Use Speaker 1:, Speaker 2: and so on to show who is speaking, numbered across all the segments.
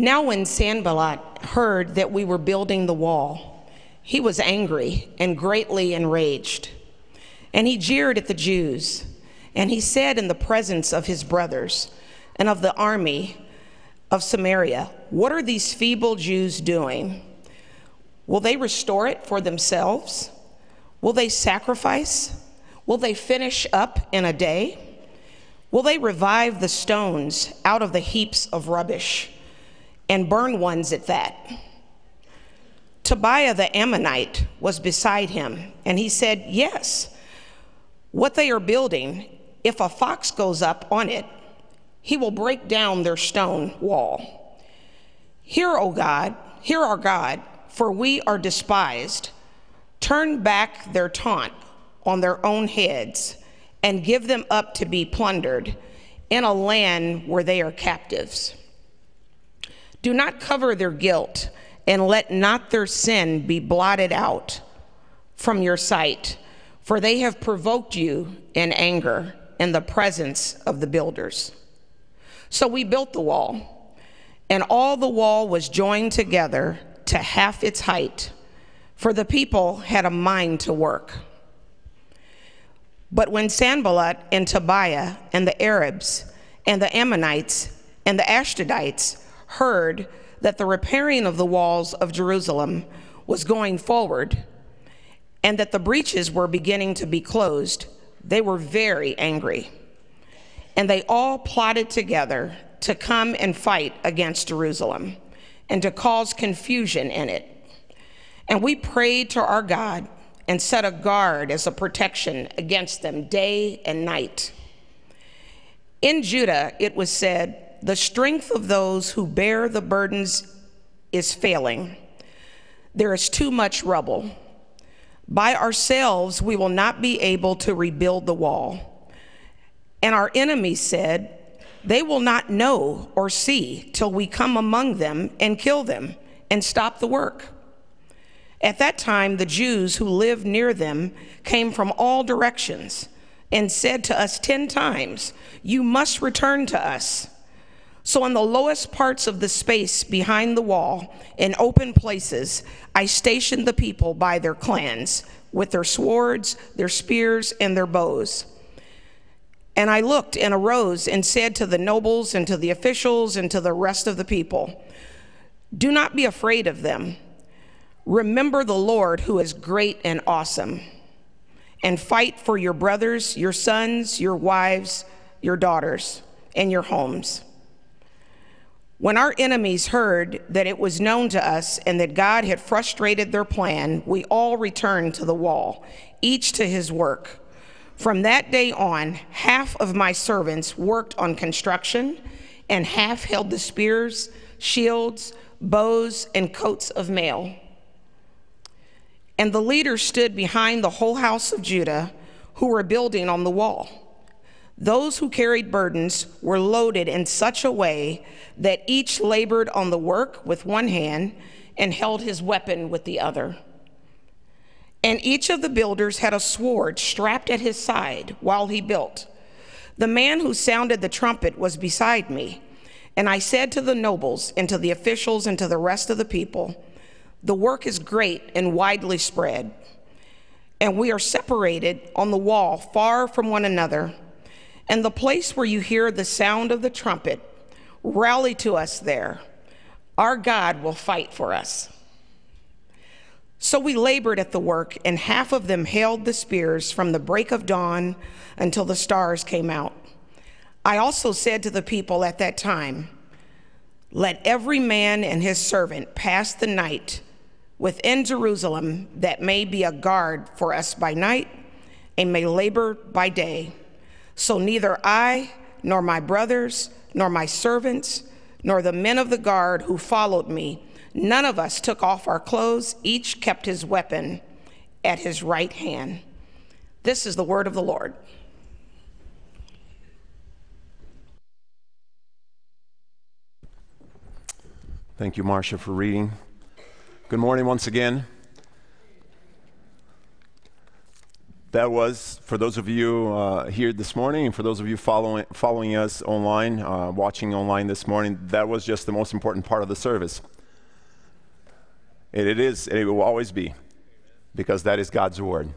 Speaker 1: Now, when Sanballat heard that we were building the wall, he was angry and greatly enraged. And he jeered at the Jews. And he said in the presence of his brothers and of the army of Samaria, What are these feeble Jews doing? Will they restore it for themselves? Will they sacrifice? Will they finish up in a day? Will they revive the stones out of the heaps of rubbish and burn ones at that? Tobiah the Ammonite was beside him, and he said, Yes, what they are building, if a fox goes up on it, he will break down their stone wall. Hear, O God, hear our God, for we are despised. Turn back their taunt on their own heads and give them up to be plundered in a land where they are captives. Do not cover their guilt, and let not their sin be blotted out from your sight, for they have provoked you in anger in the presence of the builders. So we built the wall, and all the wall was joined together to half its height, for the people had a mind to work. But when Sanballat and Tobiah and the Arabs and the Ammonites and the Ashdodites heard that the repairing of the walls of Jerusalem was going forward and that the breaches were beginning to be closed, they were very angry. And they all plotted together to come and fight against Jerusalem and to cause confusion in it. And we prayed to our God and set a guard as a protection against them day and night. In Judah, it was said, The strength of those who bear the burdens is failing. There is too much rubble. By ourselves, we will not be able to rebuild the wall. And our enemies said, They will not know or see till we come among them and kill them and stop the work. At that time, the Jews who lived near them came from all directions and said to us 10 times, You must return to us. So, in the lowest parts of the space behind the wall, in open places, I stationed the people by their clans, with their swords, their spears, and their bows. And I looked and arose and said to the nobles and to the officials and to the rest of the people, Do not be afraid of them. Remember the Lord who is great and awesome, and fight for your brothers, your sons, your wives, your daughters, and your homes. When our enemies heard that it was known to us and that God had frustrated their plan, we all returned to the wall, each to his work. From that day on, half of my servants worked on construction, and half held the spears, shields, bows, and coats of mail. And the leaders stood behind the whole house of Judah who were building on the wall. Those who carried burdens were loaded in such a way that each labored on the work with one hand and held his weapon with the other. And each of the builders had a sword strapped at his side while he built. The man who sounded the trumpet was beside me. And I said to the nobles and to the officials and to the rest of the people, the work is great and widely spread, and we are separated on the wall far from one another. And the place where you hear the sound of the trumpet, rally to us there. Our God will fight for us. So we labored at the work, and half of them held the spears from the break of dawn until the stars came out. I also said to the people at that time, Let every man and his servant pass the night within Jerusalem that may be a guard for us by night and may labor by day. So neither I, nor my brothers, nor my servants, nor the men of the guard who followed me, none of us took off our clothes, each kept his weapon at his right hand. This is the word of the Lord.
Speaker 2: Thank you, Marcia, for reading. Good morning once again. That was, for those of you uh, here this morning and for those of you following, following us online, uh, watching online this morning, that was just the most important part of the service. And it is, and it will always be, because that is God's Word.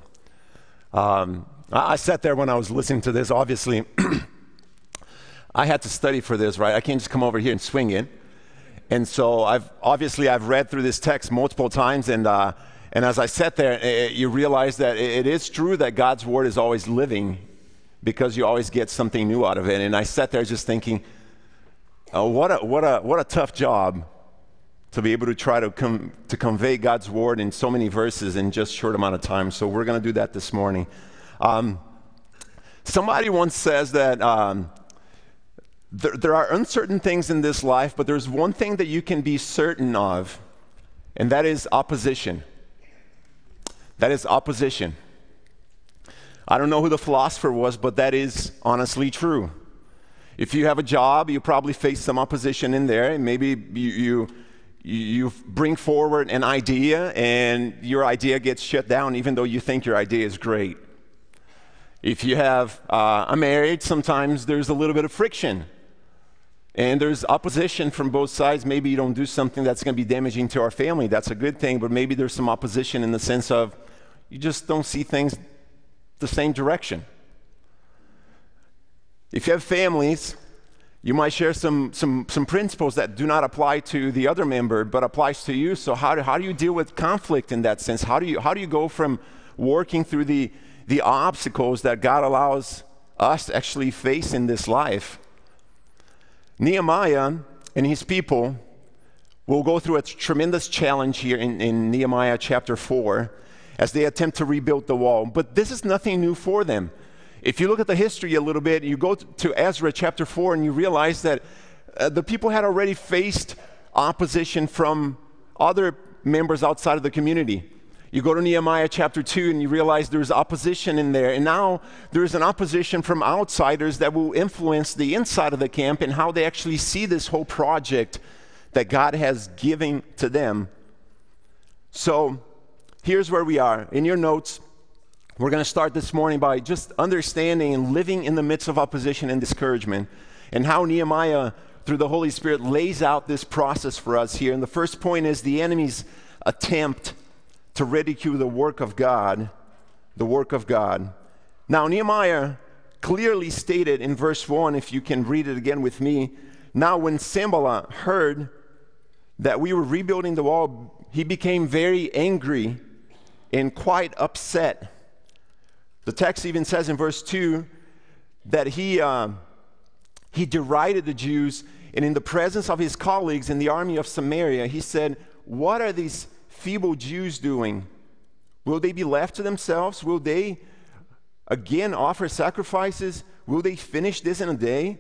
Speaker 2: Um, I, I sat there when I was listening to this. Obviously, I had to study for this, right? I can't just come over here and swing it. And so I've obviously I've read through this text multiple times, and uh, and as I sat there, it, you realize that it is true that God's word is always living, because you always get something new out of it. And I sat there just thinking, oh, what a what a what a tough job to be able to try to com- to convey God's word in so many verses in just short amount of time. So we're going to do that this morning. Um, somebody once says that. Um, there, there are uncertain things in this life, but there's one thing that you can be certain of, and that is opposition. That is opposition. I don't know who the philosopher was, but that is honestly true. If you have a job, you probably face some opposition in there, and maybe you, you, you bring forward an idea, and your idea gets shut down, even though you think your idea is great. If you have uh, a marriage, sometimes there's a little bit of friction and there's opposition from both sides. Maybe you don't do something that's going to be damaging to our family. That's a good thing, but maybe there's some opposition in the sense of you just don't see things the same direction. If you have families, you might share some, some, some principles that do not apply to the other member, but applies to you. So how do, how do you deal with conflict in that sense? How do you, how do you go from working through the, the obstacles that God allows us to actually face in this life Nehemiah and his people will go through a tremendous challenge here in, in Nehemiah chapter 4 as they attempt to rebuild the wall. But this is nothing new for them. If you look at the history a little bit, you go to Ezra chapter 4 and you realize that uh, the people had already faced opposition from other members outside of the community. You go to Nehemiah chapter 2 and you realize there's opposition in there. And now there's an opposition from outsiders that will influence the inside of the camp and how they actually see this whole project that God has given to them. So here's where we are. In your notes, we're going to start this morning by just understanding and living in the midst of opposition and discouragement and how Nehemiah, through the Holy Spirit, lays out this process for us here. And the first point is the enemy's attempt to ridicule the work of God, the work of God. Now, Nehemiah clearly stated in verse 1, if you can read it again with me. Now, when Sanballat heard that we were rebuilding the wall, he became very angry and quite upset. The text even says in verse 2 that he, uh, he derided the Jews, and in the presence of his colleagues in the army of Samaria, he said, What are these feeble Jews doing? Will they be left to themselves? Will they again offer sacrifices? Will they finish this in a day?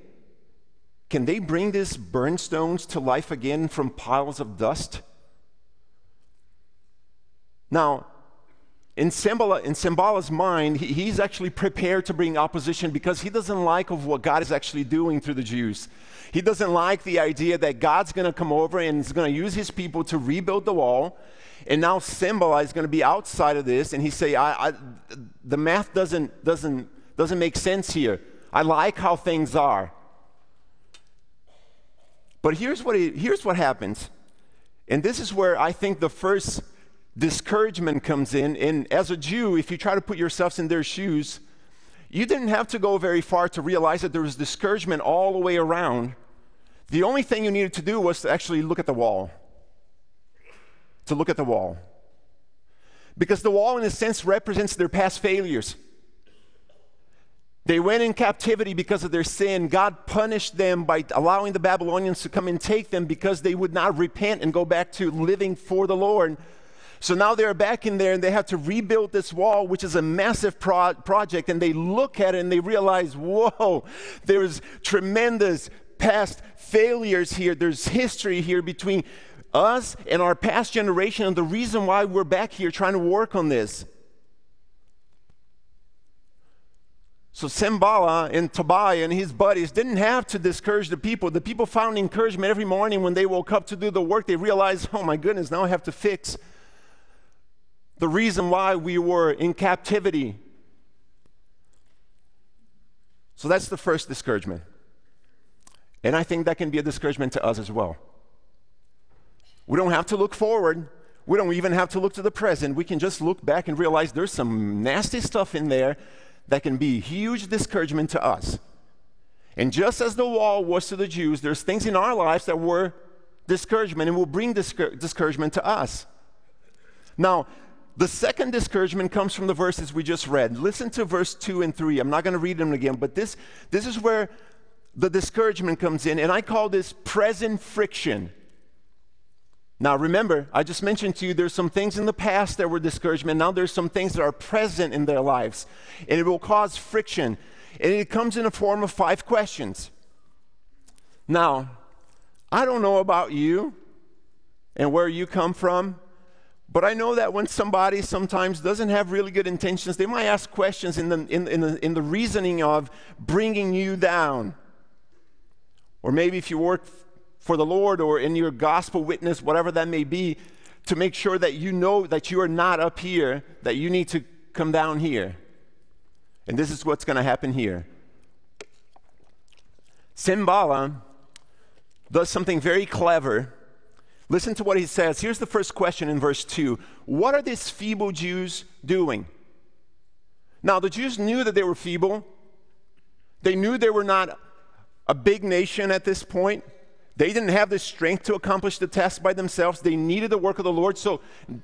Speaker 2: Can they bring these burnstones to life again from piles of dust? Now, in, Sanballat, in Sanballat's mind, he, he's actually prepared to bring opposition because he doesn't like of what God is actually doing through the Jews. He doesn't like the idea that God's going to come over and is going to use his people to rebuild the wall and now Sanballat is going to be outside of this, and he say, I, I, the math doesn't, doesn't, doesn't make sense here. I like how things are. But here's what, he, here's what happens. And this is where I think the first discouragement comes in. And as a Jew, if you try to put yourselves in their shoes, you didn't have to go very far to realize that there was discouragement all the way around. The only thing you needed to do was to actually look at the wall to look at the wall. Because the wall, in a sense, represents their past failures. They went in captivity because of their sin. God punished them by allowing the Babylonians to come and take them because they would not repent and go back to living for the Lord. So now they're back in there and they have to rebuild this wall, which is a massive pro- project. And they look at it and they realize, whoa, there's tremendous past failures here. There's history here between us and our past generation and the reason why we're back here trying to work on this. So Sanballat and Tobiah and his buddies didn't have to discourage the people. The people found encouragement every morning when they woke up to do the work. They realized, oh my goodness, now I have to fix the reason why we were in captivity So that's the first discouragement. And I think that can be a discouragement to us as well. We don't have to look forward. We don't even have to look to the present. We can just look back and realize there's some nasty stuff in there that can be huge discouragement to us. And just as the wall was to the Jews, there's things in our lives that were discouragement and will bring discour- discouragement to us. Now, the second discouragement comes from the verses we just read. Listen to verse 2 and 3. I'm not going to read them again, but this, this is where the discouragement comes in, and I call this present friction. Now, remember, I just mentioned to you there's some things in the past that were discouragement. Now, there's some things that are present in their lives, and it will cause friction. And it comes in the form of five questions. Now, I don't know about you and where you come from, but I know that when somebody sometimes doesn't have really good intentions, they might ask questions in the, in, in, the, in the reasoning of bringing you down. Or maybe if you work for the Lord or in your gospel witness, whatever that may be, to make sure that you know that you are not up here, that you need to come down here. And this is what's going to happen here. Sanballat does something very clever. Listen to what he says. Here's the first question in verse 2 What are these feeble Jews doing? Now, the Jews knew that they were feeble, they knew they were not a big nation at this point. They didn't have the strength to accomplish the task by themselves. They needed the work of the Lord. So,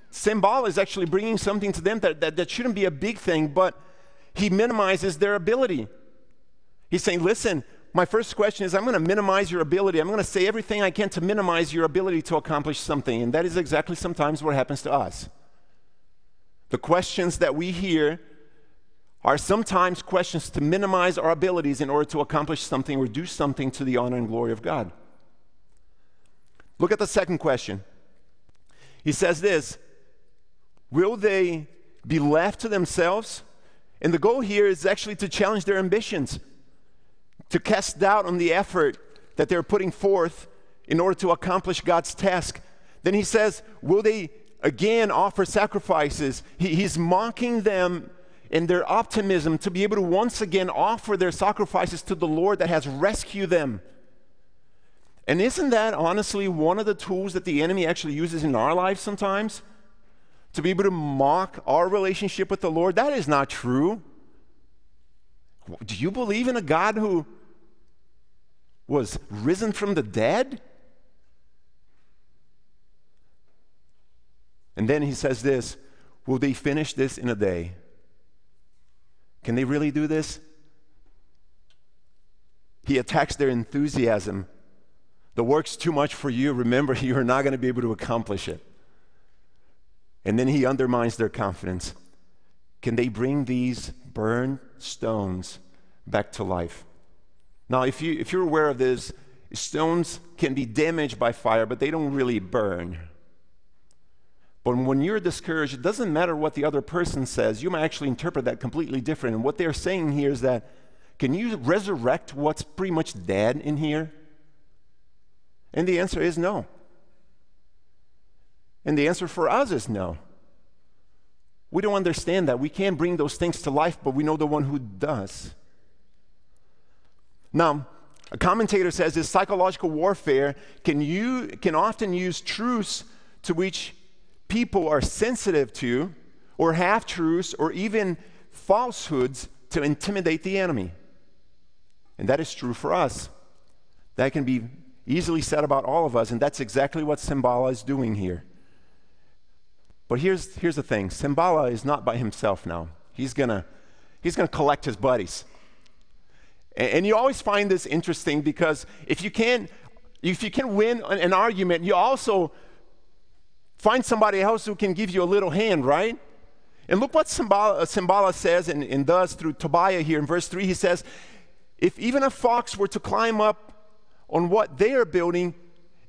Speaker 2: Sanballat is actually bringing something to them that, that, that shouldn't be a big thing, but he minimizes their ability. He's saying, Listen, my first question is I'm going to minimize your ability. I'm going to say everything I can to minimize your ability to accomplish something. And that is exactly sometimes what happens to us. The questions that we hear are sometimes questions to minimize our abilities in order to accomplish something or do something to the honor and glory of God. Look at the second question. He says this Will they be left to themselves? And the goal here is actually to challenge their ambitions, to cast doubt on the effort that they're putting forth in order to accomplish God's task. Then he says, Will they again offer sacrifices? He, he's mocking them in their optimism to be able to once again offer their sacrifices to the Lord that has rescued them. And isn't that honestly one of the tools that the enemy actually uses in our lives sometimes? To be able to mock our relationship with the Lord? That is not true. Do you believe in a God who was risen from the dead? And then he says this Will they finish this in a day? Can they really do this? He attacks their enthusiasm the work's too much for you, remember, you're not going to be able to accomplish it. And then he undermines their confidence. Can they bring these burned stones back to life? Now, if, you, if you're aware of this, stones can be damaged by fire, but they don't really burn. But when you're discouraged, it doesn't matter what the other person says. You might actually interpret that completely different. And what they're saying here is that can you resurrect what's pretty much dead in here? And the answer is no. And the answer for us is no. We don't understand that. We can't bring those things to life, but we know the one who does. Now, a commentator says this psychological warfare can, you, can often use truths to which people are sensitive to, or half truths, or even falsehoods to intimidate the enemy. And that is true for us. That can be easily said about all of us, and that's exactly what Sanballat is doing here. But here's, here's the thing Sanballat is not by himself now. He's going to he's gonna collect his buddies. And, you always find this interesting because if you can, if you can win an, argument, you also find somebody else who can give you a little hand, right? And look what Sanballat, uh, says and, and does through Tobiah here in verse 3. He says, If even a fox were to climb up on what they are building,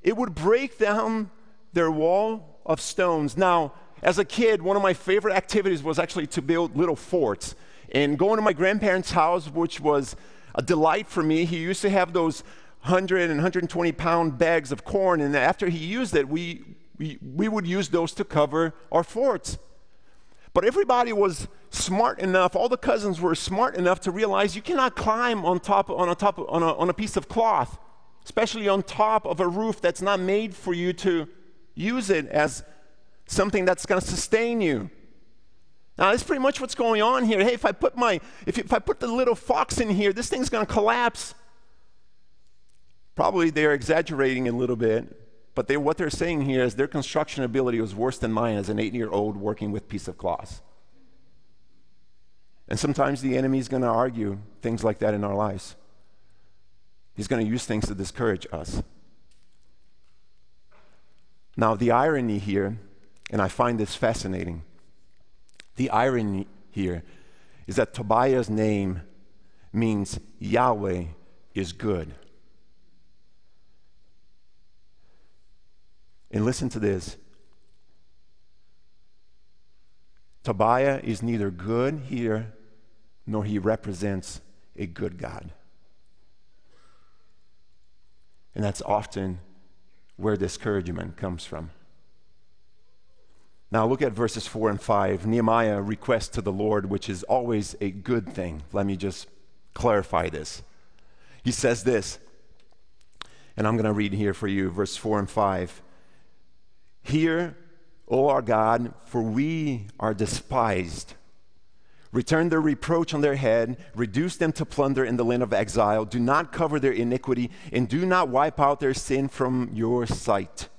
Speaker 2: it would break down their wall of stones. Now, as a kid, one of my favorite activities was actually to build little forts. And going to my grandparents' house, which was a delight for me, he used to have those 100 and 120 pound bags of corn. And after he used it, we, we, we would use those to cover our forts. But everybody was smart enough, all the cousins were smart enough to realize you cannot climb on top, on a, top, on a, on a piece of cloth, especially on top of a roof that's not made for you to use it as something that's going to sustain you. Now, that's pretty much what's going on here. Hey, if I put my, if, if I put the little fox in here, this thing's going to collapse. Probably they're exaggerating a little bit, but they, what they're saying here is their construction ability was worse than mine as an eight year old working with piece of cloth. And sometimes the enemy is going to argue things like that in our lives. He's going to use things to discourage us. Now, the irony here, and I find this fascinating, the irony here is that Tobiah's name means Yahweh is good. And listen to this Tobiah is neither good here nor he represents a good God. And that's often where discouragement comes from. Now, look at verses 4 and 5. Nehemiah requests to the Lord, which is always a good thing. Let me just clarify this. He says this, and I'm going to read here for you, verse 4 and 5. Hear, O our God, for we are despised. Return their reproach on their head, reduce them to plunder in the land of exile. Do not cover their iniquity, and do not wipe out their sin from your sight.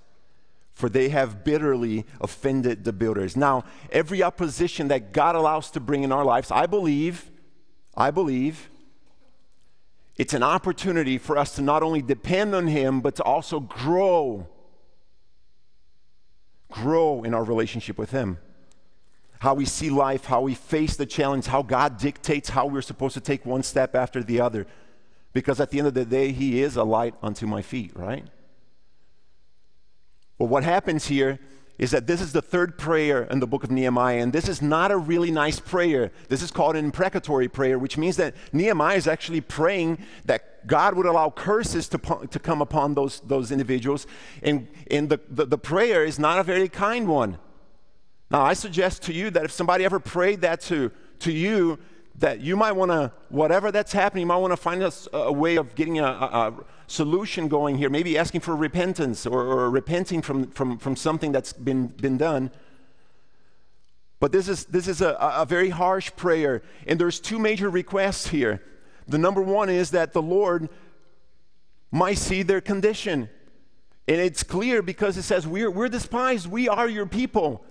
Speaker 2: For they have bitterly offended the builders. Now, every opposition that God allows to bring in our lives, I believe, I believe, it's an opportunity for us to not only depend on Him, but to also grow. Grow in our relationship with Him how we see life, how we face the challenge, how God dictates how we're supposed to take one step after the other. Because at the end of the day, He is a light unto my feet, right? But what happens here is that this is the third prayer in the book of Nehemiah, and this is not a really nice prayer. This is called an imprecatory prayer, which means that Nehemiah is actually praying that God would allow curses to, to come upon those, those individuals, and, and the, the, the prayer is not a very kind one. Now, I suggest to you that if somebody ever prayed that to, to you, that you might want to, whatever that's happening, you might want to find a, a, way of getting a, a, solution going here, maybe asking for repentance or, or repenting from, from, from something that's been, been done. But this is, this is a, a very harsh prayer, and there's two major requests here. The number one is that the Lord might see their condition. And it's clear because it says, We're, we're despised, we are your people.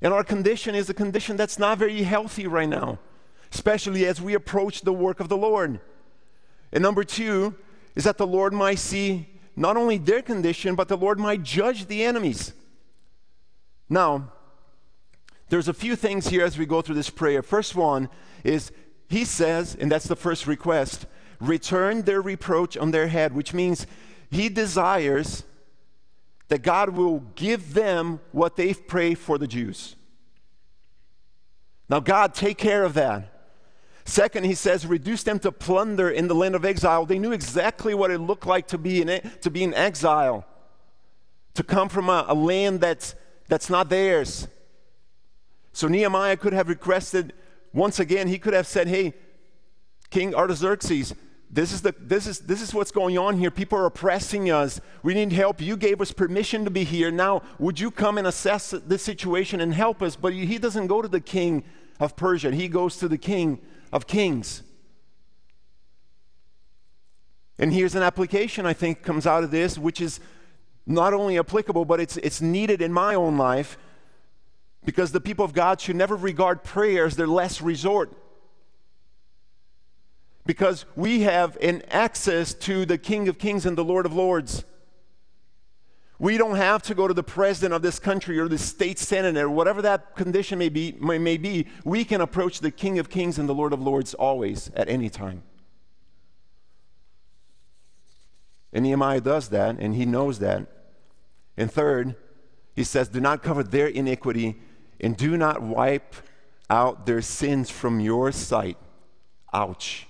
Speaker 2: And our condition is a condition that's not very healthy right now, especially as we approach the work of the Lord. And number two is that the Lord might see not only their condition, but the Lord might judge the enemies. Now, there's a few things here as we go through this prayer. First one is he says, and that's the first request, return their reproach on their head, which means he desires that God will give them what they've prayed for the Jews. Now, God, take care of that. Second, he says, reduce them to plunder in the land of exile. They knew exactly what it looked like to be in, to be in exile, to come from a, a land that's, that's not theirs. So Nehemiah could have requested, once again, he could have said, Hey, King Artaxerxes, this is, the, this, is, this is what's going on here. People are oppressing us. We need help. You gave us permission to be here. Now, would you come and assess this situation and help us? But he doesn't go to the king of Persia, he goes to the king of kings. And here's an application I think comes out of this, which is not only applicable, but it's, it's needed in my own life because the people of God should never regard prayer as their last resort because we have an access to the King of Kings and the Lord of Lords. We don't have to go to the president of this country or the state senator, whatever that condition may be, may, may be. We can approach the King of Kings and the Lord of Lords always, at any time. And Nehemiah does that, and he knows that. And third, he says, Do not cover their iniquity, and do not wipe out their sins from your sight. Ouch.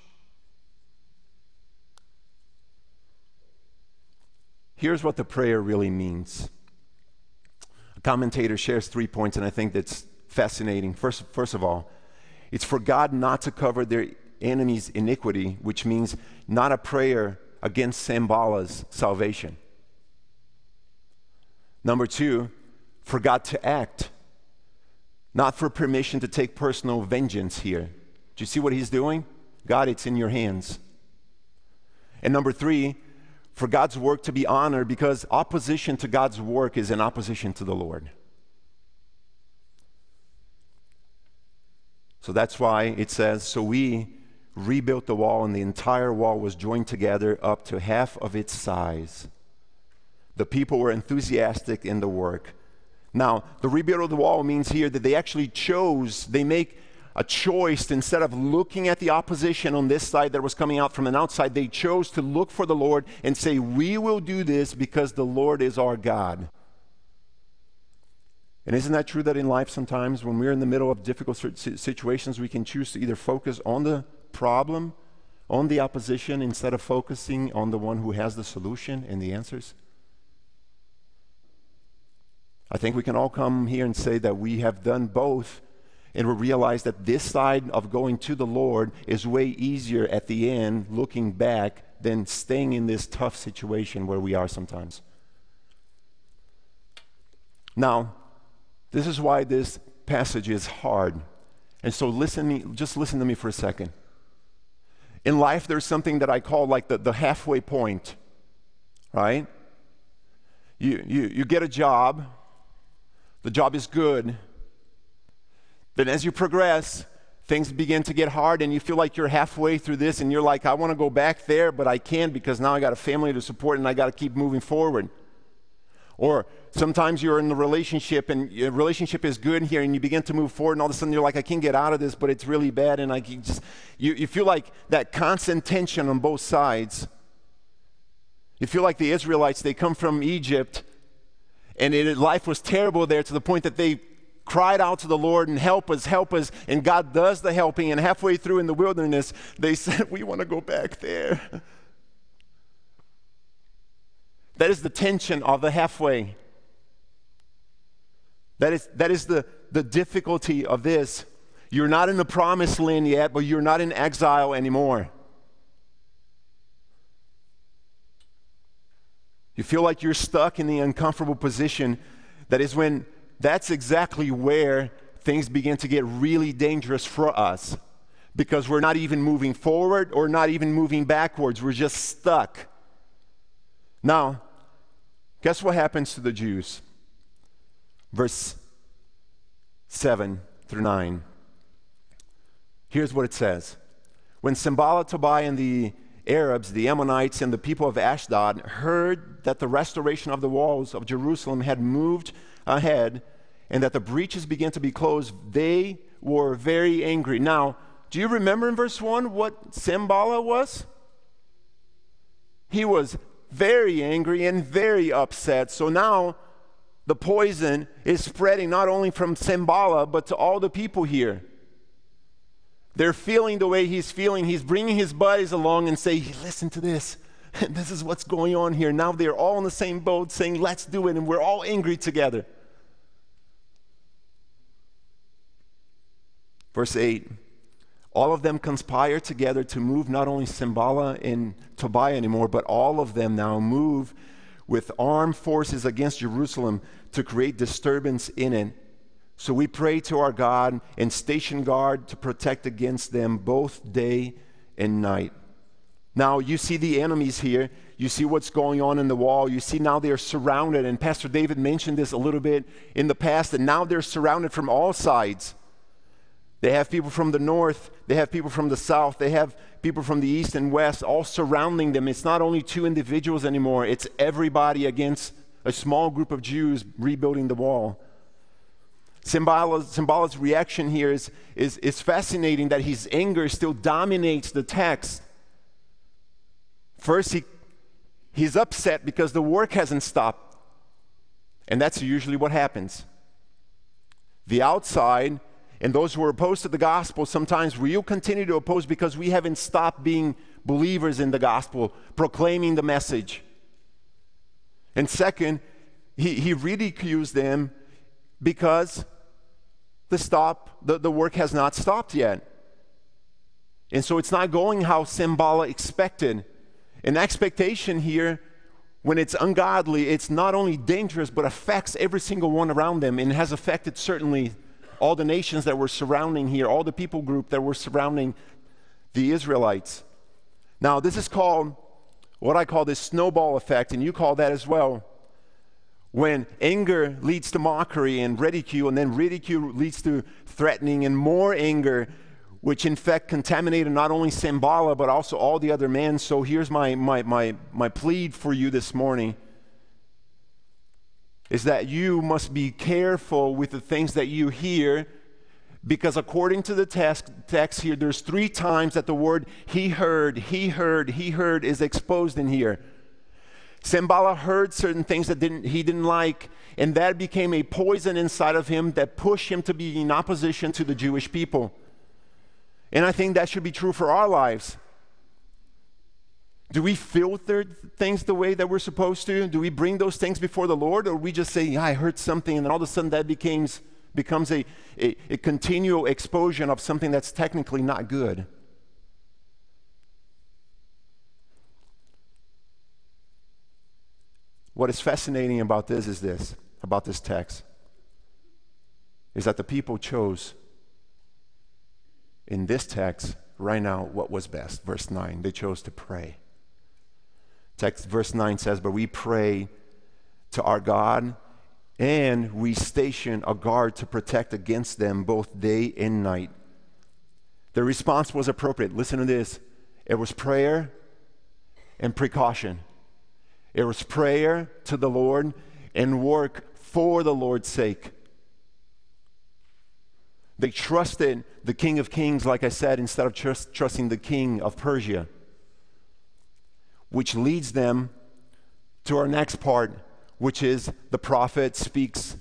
Speaker 2: Here's what the prayer really means. A commentator shares three points, and I think that's fascinating. First, first of all, it's for God not to cover their enemy's iniquity, which means not a prayer against Sanballat's salvation. Number two, for God to act, not for permission to take personal vengeance here. Do you see what he's doing? God, it's in your hands. And number three, for God's work to be honored because opposition to God's work is an opposition to the Lord. So that's why it says, So we rebuilt the wall, and the entire wall was joined together up to half of its size. The people were enthusiastic in the work. Now, the rebuild of the wall means here that they actually chose, they make a choice instead of looking at the opposition on this side that was coming out from an outside, they chose to look for the Lord and say, We will do this because the Lord is our God. And isn't that true that in life sometimes when we're in the middle of difficult situations, we can choose to either focus on the problem, on the opposition, instead of focusing on the one who has the solution and the answers? I think we can all come here and say that we have done both and we realize that this side of going to the Lord is way easier at the end, looking back, than staying in this tough situation where we are sometimes. Now, this is why this passage is hard. And so listen just listen to me for a second. In life, there's something that I call like the, the halfway point, right? You, you, you get a job, the job is good. Then, as you progress, things begin to get hard, and you feel like you're halfway through this, and you're like, I want to go back there, but I can't because now I got a family to support and I got to keep moving forward. Or sometimes you're in the relationship and your relationship is good here and you begin to move forward and all of a sudden you're like, I can't get out of this, but it's really bad. And I just, you, you feel like that constant tension on both sides. You feel like the Israelites, they come from Egypt and it, life was terrible there to the point that they cried out to the Lord and help us, help us. And God does the helping. And halfway through in the wilderness, they said, We want to go back there. That is the tension of the halfway. That is, that is the, the difficulty of this. You're not in the promised land yet, but you're not in exile anymore. You feel like you're stuck in the uncomfortable position. That is when that's exactly where things begin to get really dangerous for us because we're not even moving forward or not even moving backwards. We're just stuck. Now, guess what happens to the Jews? Verse 7 through 9. Here's what it says When Sanballat, Tobiah, and the Arabs, the Ammonites, and the people of Ashdod heard that the restoration of the walls of Jerusalem had moved ahead and that the breaches began to be closed, they were very angry. Now, do you remember in verse 1 what Sanballat was? He was very angry and very upset. So now the poison is spreading not only from Sanballat, but to all the people here. They're feeling the way he's feeling. He's bringing his buddies along and say, listen to this. this is what's going on here. Now they're all in the same boat saying, let's do it. And we're all angry together. Verse 8 All of them conspire together to move not only Sanballat and Tobiah anymore, but all of them now move with armed forces against Jerusalem to create disturbance in it. So we pray to our God and station guard to protect against them both day and night. Now, you see the enemies here. You see what's going on in the wall. You see now they are surrounded. And Pastor David mentioned this a little bit in the past, and now they're surrounded from all sides. They have people from the north, they have people from the south, they have people from the east and west all surrounding them. It's not only two individuals anymore, it's everybody against a small group of Jews rebuilding the wall. Sanballat's reaction here is, is, is fascinating that his anger still dominates the text. First, he, he's upset because the work hasn't stopped. And that's usually what happens. The outside and those who are opposed to the gospel sometimes will continue to oppose because we haven't stopped being believers in the gospel, proclaiming the message. And second, he, he ridicules them because the stop, the, the work has not stopped yet. And so it's not going how Sanballat expected. An expectation here, when it's ungodly, it's not only dangerous, but affects every single one around them and has affected certainly all the nations that were surrounding here, all the people group that were surrounding the Israelites. Now, this is called what I call this snowball effect, and you call that as well. When anger leads to mockery and ridicule, and then ridicule leads to threatening and more anger, which in fact contaminated not only Sanballat but also all the other men. So here's my, my, my, my plead for you this morning is that you must be careful with the things that you hear because according to the text, here there's three times that the word he heard he heard he heard is exposed in here Sanballat heard certain things that didn't, he didn't like, and that became a poison inside of him that pushed him to be in opposition to the Jewish people. And I think that should be true for our lives. Do we filter things the way that we're supposed to? Do we bring those things before the Lord? Or we just say, yeah, I heard something, and then all of a sudden that becomes, becomes a, a, a continual exposure of something that's technically not good? What is fascinating about this is this, about this text, is that the people chose in this text right now what was best. Verse 9, they chose to pray. Text verse 9 says, But we pray to our God and we station a guard to protect against them both day and night. The response was appropriate. Listen to this it was prayer and precaution. It was prayer to the Lord and work for the Lord's sake. They trusted the King of Kings, like I said, instead of trust, trusting the King of Persia, which leads them to our next part, which is the prophet speaks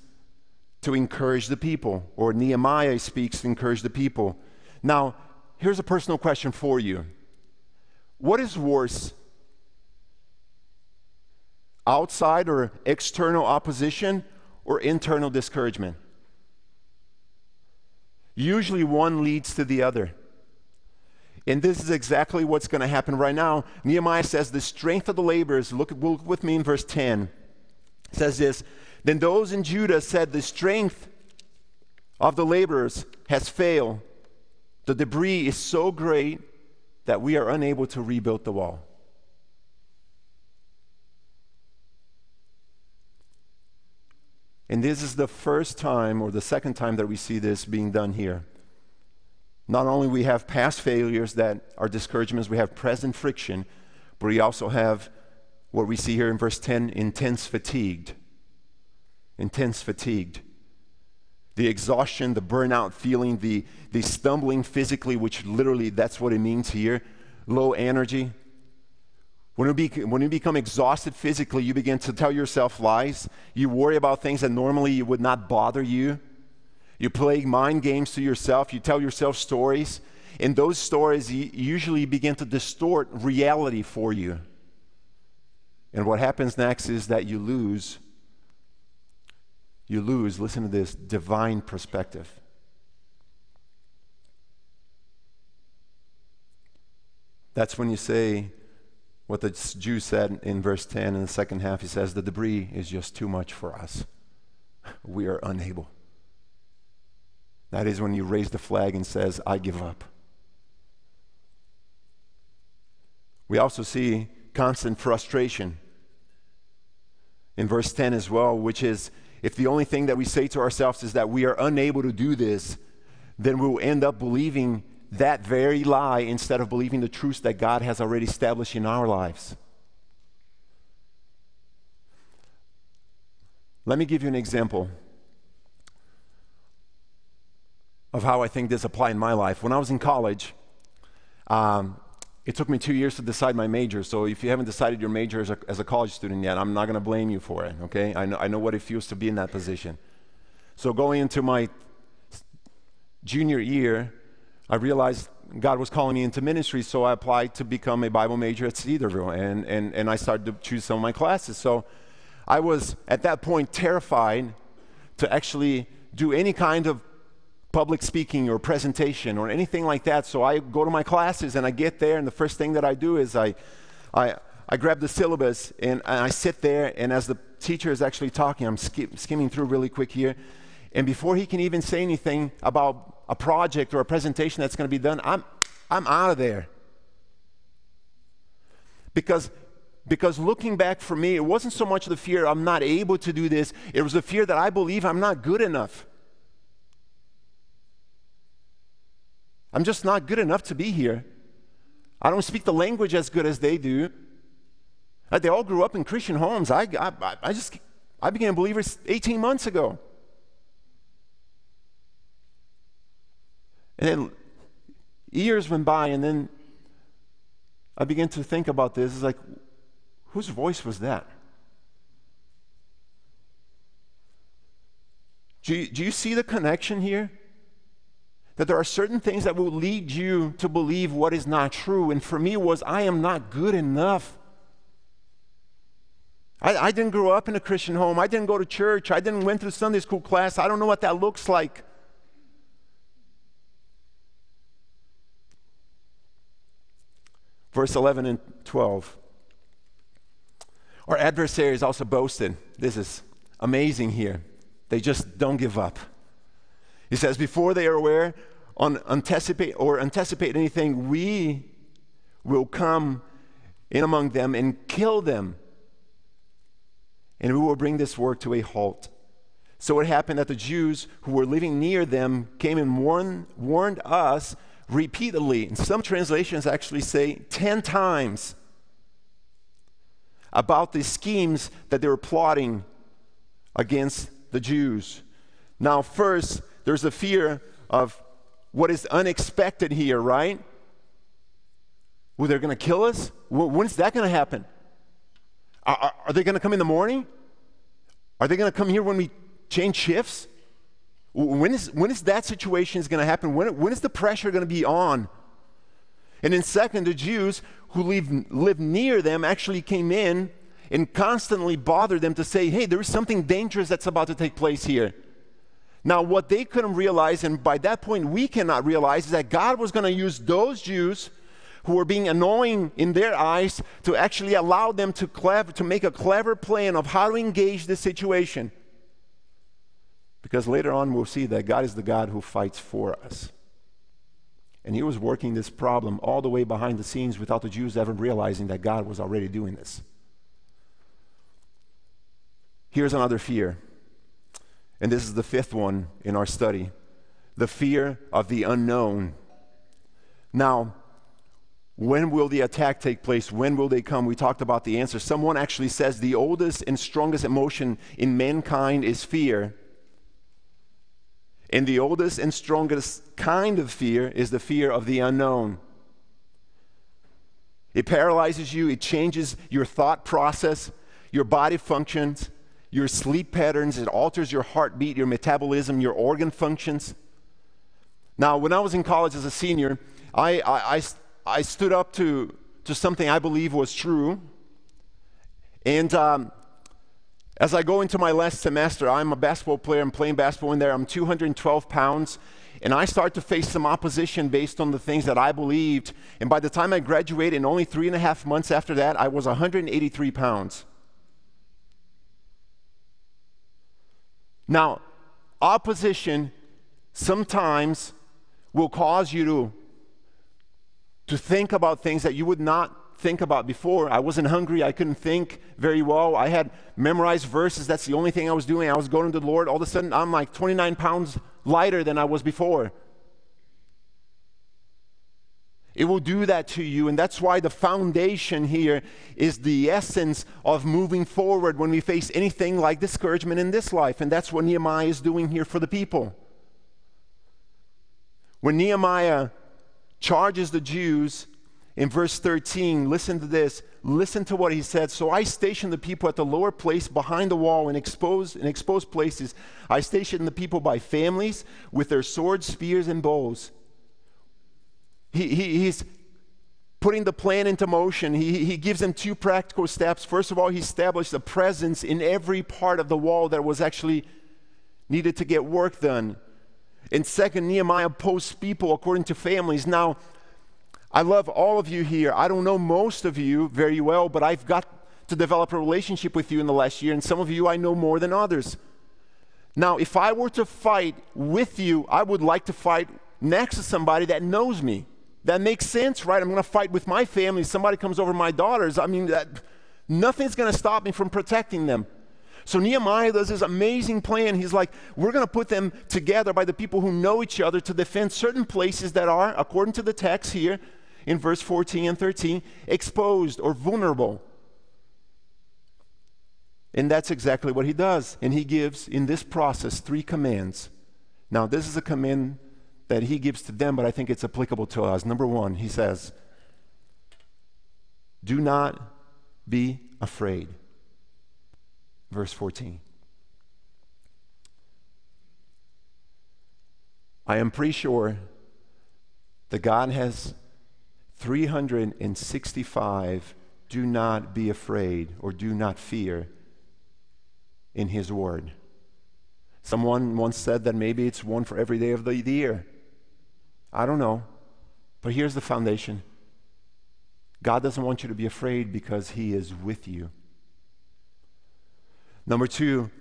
Speaker 2: to encourage the people, or Nehemiah speaks to encourage the people. Now, here's a personal question for you What is worse, outside or external opposition or internal discouragement. Usually one leads to the other. And this is exactly what's going to happen right now. Nehemiah says, The strength of the laborers, look, look with me in verse 10, says this Then those in Judah said, The strength of the laborers has failed. The debris is so great that we are unable to rebuild the wall. And this is the first time or the second time that we see this being done here. Not only we have past failures that are discouragements, we have present friction, but we also have what we see here in verse 10 intense fatigued. Intense fatigued. The exhaustion, the burnout feeling, the, the stumbling physically, which literally that's what it means here. Low energy, when you, when you become exhausted physically, you begin to tell yourself lies. You worry about things that normally would not bother you. You play mind games to yourself. You tell yourself stories. And those stories usually begin to distort reality for you. And what happens next is that you lose, you lose, listen to this, divine perspective. That's when you say, what the Jew said in verse 10 in the second half. He says, The debris is just too much for us. We are unable. That is when you raise the flag and says, I give up. We also see constant frustration in verse 10 as well, which is if the only thing that we say to ourselves is that we are unable to do this, then we will end up believing that very lie instead of believing the truths that God has already established in our lives. Let me give you an example of how I think this applied in my life. When I was in college, um, it took me two years to decide my major. So if you haven't decided your major as a, as a college student yet, I'm not going to blame you for it, okay? I know, I know what it feels to be in that position. So going into my junior year, I realized God was calling me into ministry, so I applied to become a Bible major at Cedarville, and, and, and I started to choose some of my classes. So I was at that point terrified to actually do any kind of public speaking or presentation or anything like that. So I go to my classes and I get there, and the first thing that I do is I, I, I grab the syllabus and, and I sit there, and as the teacher is actually talking, I'm skim, skimming through really quick here. And before he can even say anything about a project or a presentation that's going to be done, I'm, I'm out of there. Because, because looking back for me, it wasn't so much the fear I'm not able to do this, it was the fear that I believe I'm not good enough. I'm just not good enough to be here. I don't speak the language as good as they do. Uh, they all grew up in Christian homes. I, I, I just, I became a believer 18 months ago. And then years went by, and then I began to think about this. It's like, whose voice was that? Do you, do you see the connection here? That there are certain things that will lead you to believe what is not true. And for me, was I am not good enough. I, I didn't grow up in a Christian home. I didn't go to church. I didn't went to Sunday school class. I don't know what that looks like. Verse 11 and 12. Our adversaries also boasted. This is amazing here. They just don't give up. He says, before they are aware on anticipate or anticipate anything, we will come in among them and kill them. And we will bring this work to a halt. So it happened that the Jews who were living near them came and warned, warned us repeatedly. And some translations actually say 10 times about the schemes that they were plotting against the Jews. Now, first, there's a fear of what is unexpected here, right? Well, they're going to kill us? When's that going to happen? Are, are they going to come in the morning? Are they going to come here when we change shifts? When is, when is that situation going to happen? When, when is the pressure going to be on? And then second, the Jews who live, live near them actually came in and constantly bothered them to say, hey, there is something dangerous that's about to take place here. Now, what they couldn't realize, and by that point we cannot realize, is that God was going to use those Jews who were being annoying in their eyes to actually allow them to, clever, to make a clever plan of how to engage this situation. Because later on we'll see that God is the God who fights for us. And he was working this problem all the way behind the scenes without the Jews ever realizing that God was already doing this. Here's another fear and this is the fifth one in our study the fear of the unknown. Now, when will the attack take place? When will they come? We talked about the answer. Someone actually says the oldest and strongest emotion in mankind is fear. And the oldest and strongest kind of fear is the fear of the unknown. It paralyzes you, it changes your thought process, your body functions, your sleep patterns, it alters your heartbeat, your metabolism, your organ functions. Now, when I was in college as a senior, I, I, I, I stood up to, to something I believe was true. And um, as I go into my last semester, I'm a basketball player, I'm playing basketball in there, I'm 212 pounds, and I start to face some opposition based on the things that I believed. And by the time I graduated, in only three and a half months after that, I was 183 pounds. Now, opposition sometimes will cause you to, to think about things that you would not think about before. I wasn't hungry. I couldn't think very well. I had memorized verses. That's the only thing I was doing. I was going to the Lord. All of a sudden, I'm like 29 pounds lighter than I was before. It will do that to you, and that's why the foundation here is the essence of moving forward when we face anything like discouragement in this life, and that's what Nehemiah is doing here for the people. When Nehemiah charges the Jews in verse 13, listen to this. Listen to what he said. So I stationed the people at the lower place behind the wall in exposed, in exposed places. I stationed the people by families with their swords, spears, and bows. He, he, he's putting the plan into motion. He, he gives them two practical steps. First of all, he established a presence in every part of the wall that was actually needed to get work done. And second, Nehemiah posts people according to families. Now, I love all of you here. I don't know most of you very well, but I've got to develop a relationship with you in the last year, and some of you I know more than others. Now, if I were to fight with you, I would like to fight next to somebody that knows me. That makes sense, right? I'm going to fight with my family. Somebody comes over my daughters. I mean, that, nothing's going to stop me from protecting them. So Nehemiah does this amazing plan. He's like, we're going to put them together by the people who know each other to defend certain places that are, according to the text here in verse 14 and 13, exposed or vulnerable. And that's exactly what he does. And he gives in this process three commands. Now, this is a command that he gives to them, but I think it's applicable to us. Number one, he says, Do not be afraid. Verse 14. I am pretty sure that God has 365 do not be afraid or do not fear in His Word. Someone once said that maybe it's one for every day of the, year. I don't know. But here's the foundation God doesn't want you to be afraid because He is with you. Number two,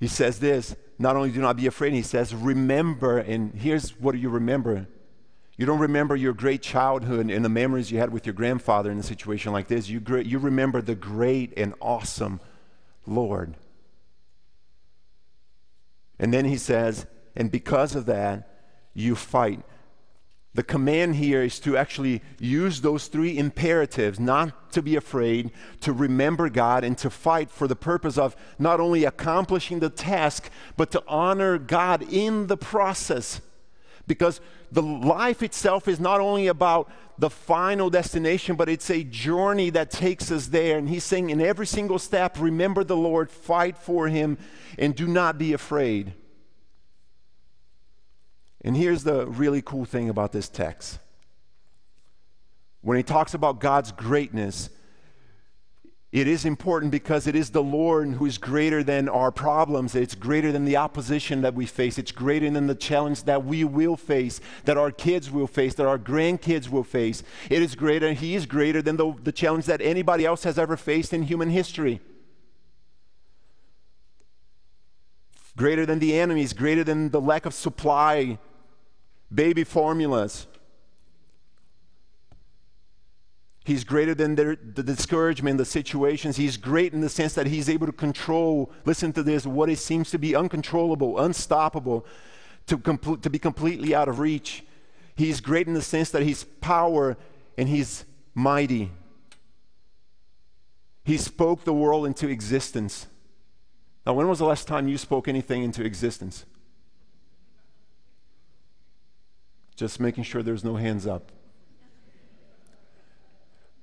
Speaker 2: He says this not only do not be afraid, He says, remember. And here's what you remember? You don't remember your great childhood and the memories you had with your grandfather in a situation like this. You, you remember the great and awesome Lord. And then he says, and because of that, you fight. The command here is to actually use those three imperatives not to be afraid, to remember God, and to fight for the purpose of not only accomplishing the task, but to honor God in the process. Because the life itself is not only about the final destination, but it's a journey that takes us there. And he's saying, in every single step, remember the Lord, fight for him, and do not be afraid. And here's the really cool thing about this text. When he talks about God's greatness, it is important because it is the Lord who is greater than our problems. It's greater than the opposition that we face. It's greater than the challenge that we will face, that our kids will face, that our grandkids will face. It is greater, He is greater than the, the challenge that anybody else has ever faced in human history. Greater than the enemies, greater than the lack of supply baby formulas. He's greater than the, the, discouragement, the situations. He's great in the sense that he's able to control, listen to this, what it seems to be uncontrollable, unstoppable, to, to be completely out of reach. He's great in the sense that he's power and he's mighty. He spoke the world into existence. Now, when was the last time you spoke anything into existence? Just making sure there's no hands up.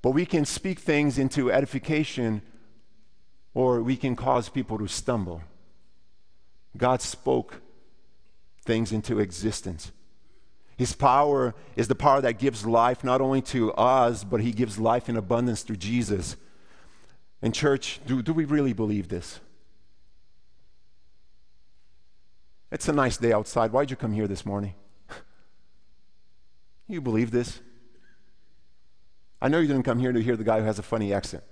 Speaker 2: But we can speak things into edification or we can cause people to stumble. God spoke things into existence. His power is the power that gives life not only to us, but He gives life in abundance through Jesus. And, church, do, do we really believe this? It's a nice day outside. Why'd you come here this morning? You believe this? I know you didn't come here to hear the guy who has a funny accent.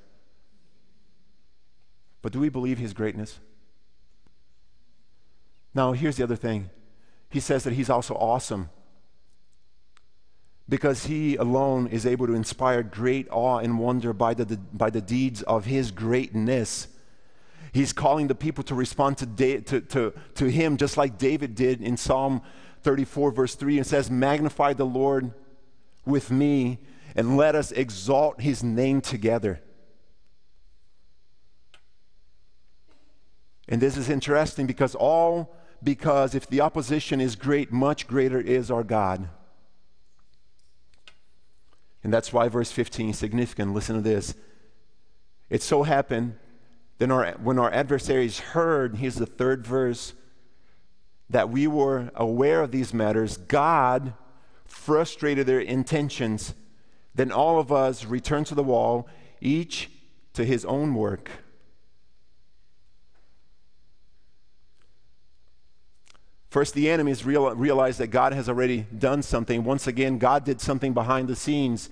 Speaker 2: But do we believe his greatness? Now, here's the other thing. He says that he's also awesome because he alone is able to inspire great awe and wonder by the, by the deeds of his greatness. He's calling the people to respond to, da- to, to, to him just like David did in Psalm 34, verse 3, and says, Magnify the Lord with me, and let us exalt his name together. And this is interesting because all because if the opposition is great, much greater is our God. And that's why verse 15 is significant. Listen to this. It so happened then our, when our adversaries heard, here's the third verse, that we were aware of these matters, God frustrated their intentions. Then all of us returned to the wall, each to his own work. First, the enemies real, realize that God has already done something. Once again, God did something behind the scenes.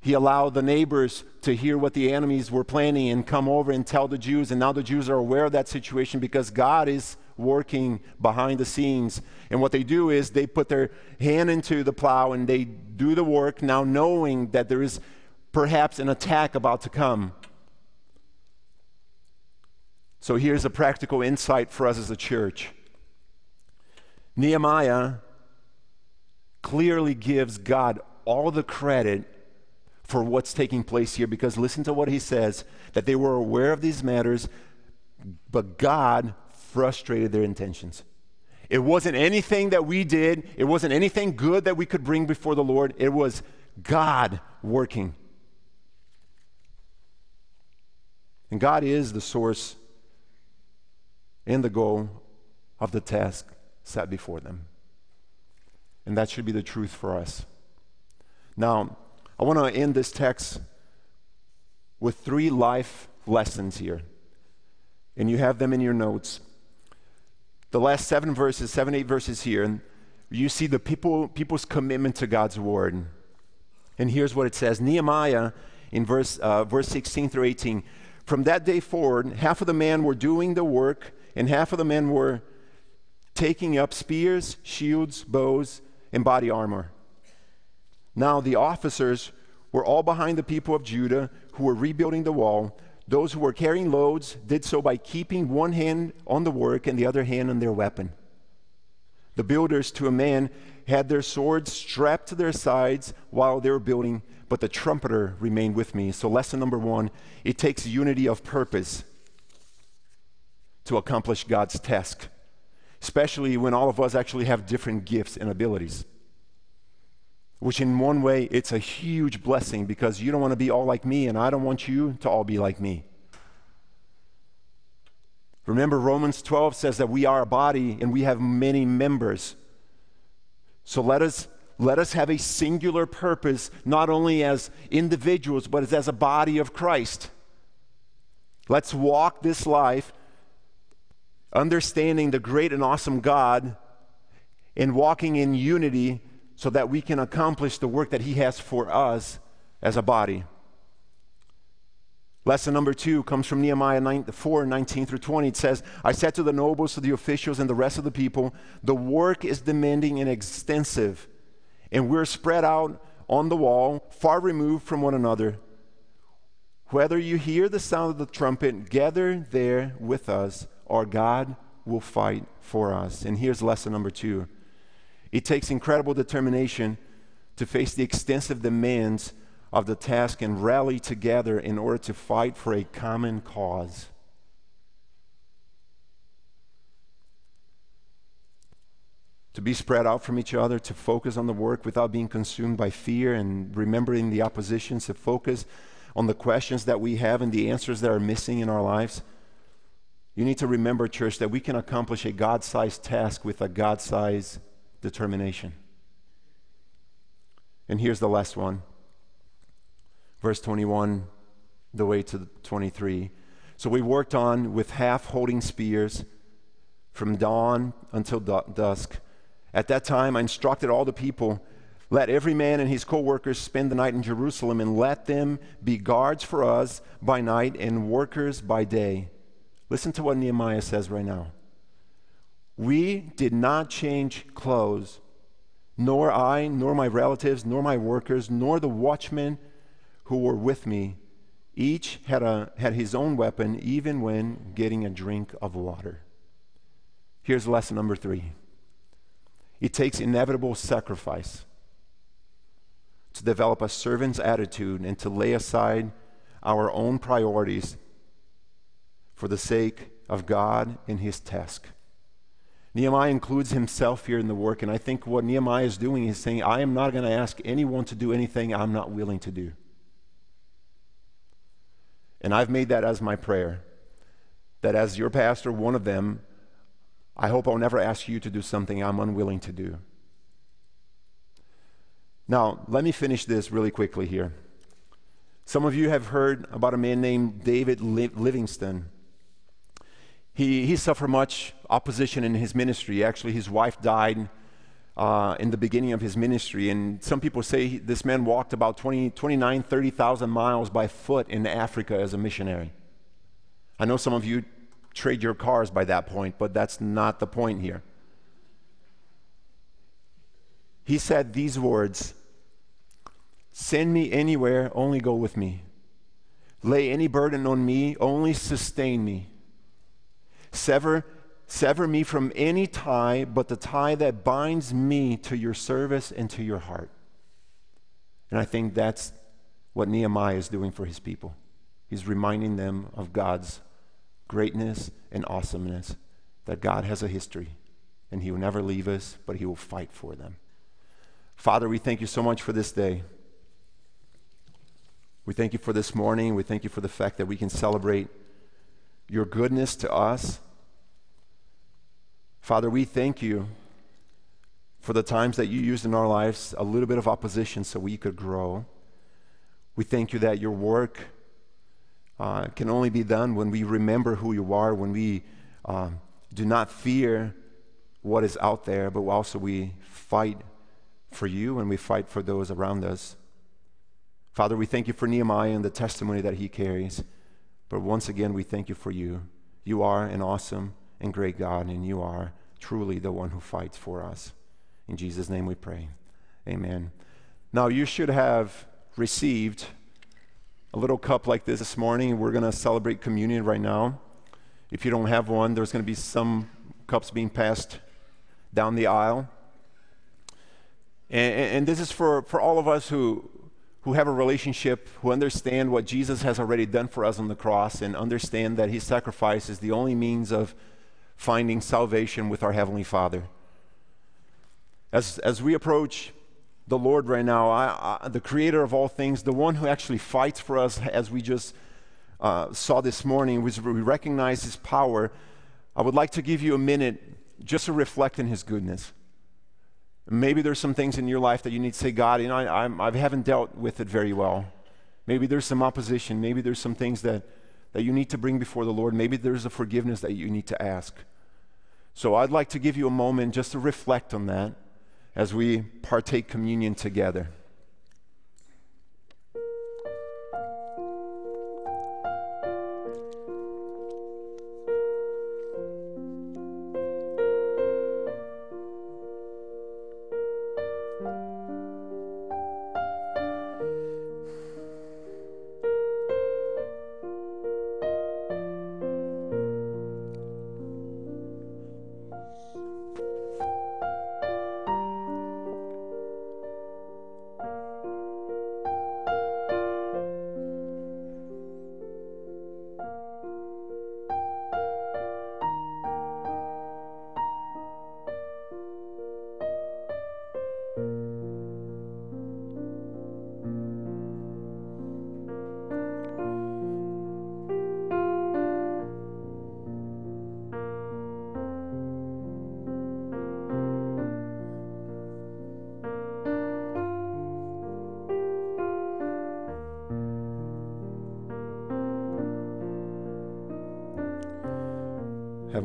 Speaker 2: He allowed the neighbors to hear what the enemies were planning and come over and tell the Jews. And now the Jews are aware of that situation because God is working behind the scenes. And what they do is they put their hand into the plow and they do the work now knowing that there is perhaps an attack about to come. So here's a practical insight for us as a church. Nehemiah clearly gives God all the credit for what's taking place here because listen to what he says that they were aware of these matters, but God frustrated their intentions. It wasn't anything that we did, it wasn't anything good that we could bring before the Lord. It was God working. And God is the source and the goal of the task set before them. And that should be the truth for us. Now, I want to end this text with three life lessons here. And you have them in your notes. The last seven verses, seven, eight verses here, and you see the people, people's commitment to God's word. And here's what it says Nehemiah in verse, uh, verse 16 through 18. From that day forward, half of the men were doing the work, and half of the men were taking up spears, shields, bows, and body armor. Now the officers were all behind the people of Judah who were rebuilding the wall. Those who were carrying loads did so by keeping one hand on the work and the other hand on their weapon. The builders, to a man, had their swords strapped to their sides while they were building, but the trumpeter remained with me. So, lesson number one it takes unity of purpose to accomplish God's task especially when all of us actually have different gifts and abilities. Which, in one way, it's a huge blessing because you don't want to be all like me, and I don't want you to all be like me. Remember, Romans 12 says that we are a body and we have many members. So let us, let us have a singular purpose, not only as individuals, but as a body of Christ. Let's walk this life understanding the great and awesome God and walking in unity so that we can accomplish the work that He has for us as a body. Lesson number two comes from Nehemiah 9, 4 19 through 20. It says, I said to the nobles, to the officials, and the rest of the people, the work is demanding and extensive, and we're spread out on the wall, far removed from one another. Whether you hear the sound of the trumpet, gather there with us or God will fight for us. And here's lesson number two it takes incredible determination to face the extensive demands of the task and rally together in order to fight for a common cause. To be spread out from each other, to focus on the work without being consumed by fear and remembering the oppositions, to focus on the questions that we have and the answers that are missing in our lives. You need to remember, church, that we can accomplish a God sized task with a God sized determination. And here's the last one verse 21, the way to 23. So we worked on with half holding spears from dawn until dusk. At that time, I instructed all the people let every man and his co workers spend the night in Jerusalem, and let them be guards for us by night and workers by day. Listen to what Nehemiah says right now. We did not change clothes, nor I, nor my relatives, nor my workers, nor the watchmen who were with me. Each had, a, had his own weapon, even when getting a drink of water. Here's lesson number three it takes inevitable sacrifice to develop a servant's attitude and to lay aside our own priorities for the sake of God and his task. Nehemiah includes himself here in the work, and I think what Nehemiah is doing is saying, I am not going to ask anyone to do anything I'm not willing to do. And I've made that as my prayer that as your pastor, one of them, I hope I'll never ask you to do something I'm unwilling to do. Now, let me finish this really quickly here. Some of you have heard about a man named David Livingstone. He, he suffered much opposition in his ministry. Actually, his wife died uh, in the beginning of his ministry. And some people say he, this man walked about 20, 29, 30,000 miles by foot in Africa as a missionary. I know some of you trade your cars by that point, but that's not the point here. He said these words Send me anywhere, only go with me. Lay any burden on me, only sustain me. Sever, sever me from any tie but the tie that binds me to your service and to your heart. And I think that's what Nehemiah is doing for his people. He's reminding them of God's greatness and awesomeness, that God has a history, and He will never leave us, but He will fight for them. Father, we thank you so much for this day. We thank you for this morning. We thank you for the fact that we can celebrate your goodness to us. Father, we thank you for the times that you used in our lives a little bit of opposition so we could grow. We thank you that your work uh, can only be done when we remember who you are, when we uh, do not fear what is out there, but also we fight for you and we fight for those around us. Father, we thank you for Nehemiah and the testimony that he carries. But once again, we thank you for you. You are an awesome and great God, and you are truly the one who fights for us. In Jesus' name we pray. Amen. Now, you should have received a little cup like this this morning. We're going to celebrate communion right now. If you don't have one, there's going to be some cups being passed down the aisle. And, and, this is for, for all of us who, who have a relationship, who understand what Jesus has already done for us on the cross, and understand that his sacrifice is the only means of finding salvation with our Heavenly Father. As, as we approach the Lord right now, I, I, the creator of all things, the one who actually fights for us, as we just uh, saw this morning, we recognize his power. I would like to give you a minute just to reflect on his goodness. Maybe there's some things in your life that you need to say, God, you know, I, I, I haven't dealt with it very well. Maybe there's some opposition. Maybe there's some things that, that you need to bring before the Lord. Maybe there's a forgiveness that you need to ask. So I'd like to give you a moment just to reflect on that as we partake communion together.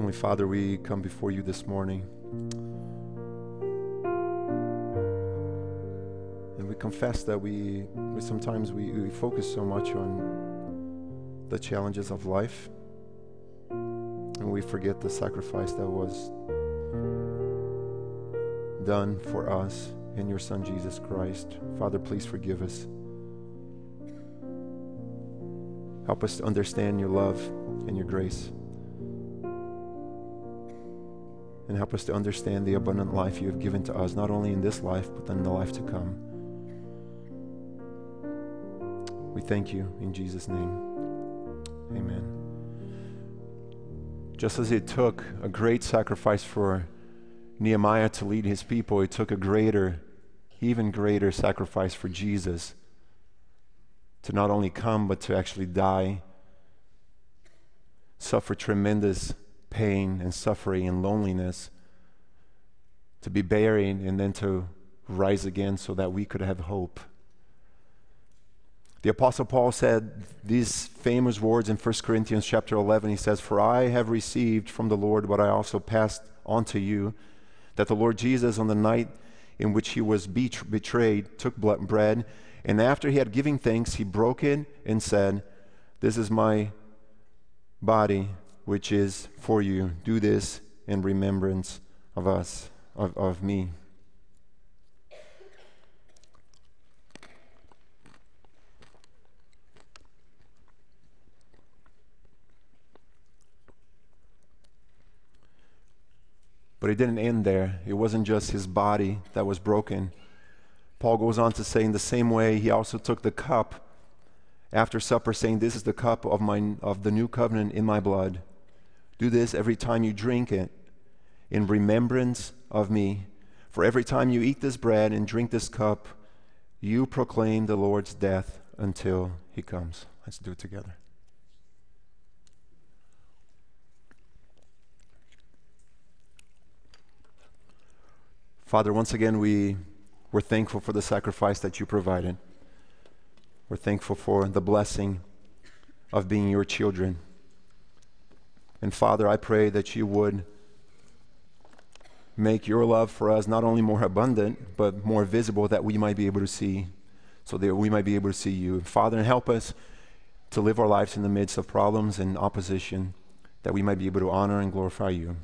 Speaker 2: Heavenly Father, we come before you this morning. And we confess that we, we sometimes we, we focus so much on the challenges of life and we forget the sacrifice that was done for us in your Son Jesus Christ. Father, please forgive us. Help us to understand your love and your grace. And help us to understand the abundant life you have given to us, not only in this life, but in the life to come. We thank you in Jesus' name. Amen. Just as it took a great sacrifice for Nehemiah to lead his people, it took a greater, even greater sacrifice for Jesus to not only come, but to actually die, suffer tremendous pain and suffering and loneliness, to be buried and then to rise again so that we could have hope. The apostle Paul said these famous words in 1 Corinthians chapter 11. He says, "For I have received from the Lord what I also passed on to you, that the Lord Jesus on the night in which he was bet- betrayed took bread, and after he had given thanks, he broke it and said, "This is my body which is for you. Do this in remembrance of us, of, of me." But it didn't end there. It wasn't just his body that was broken. Paul goes on to say, in the same way, he also took the cup after supper, saying, This is the cup of, my, of the new covenant in my blood. Do this every time you drink it in remembrance of me. For every time you eat this bread and drink this cup, you proclaim the Lord's death until he comes. Let's do it together. Father, once again, we, we're thankful for the sacrifice that you provided. We're thankful for the blessing of being your children. And Father, I pray that you would make your love for us not only more abundant, but more visible that we might be able to see, so that we might be able to see you. Father, and help us to live our lives in the midst of problems and opposition, that we might be able to honor and glorify you.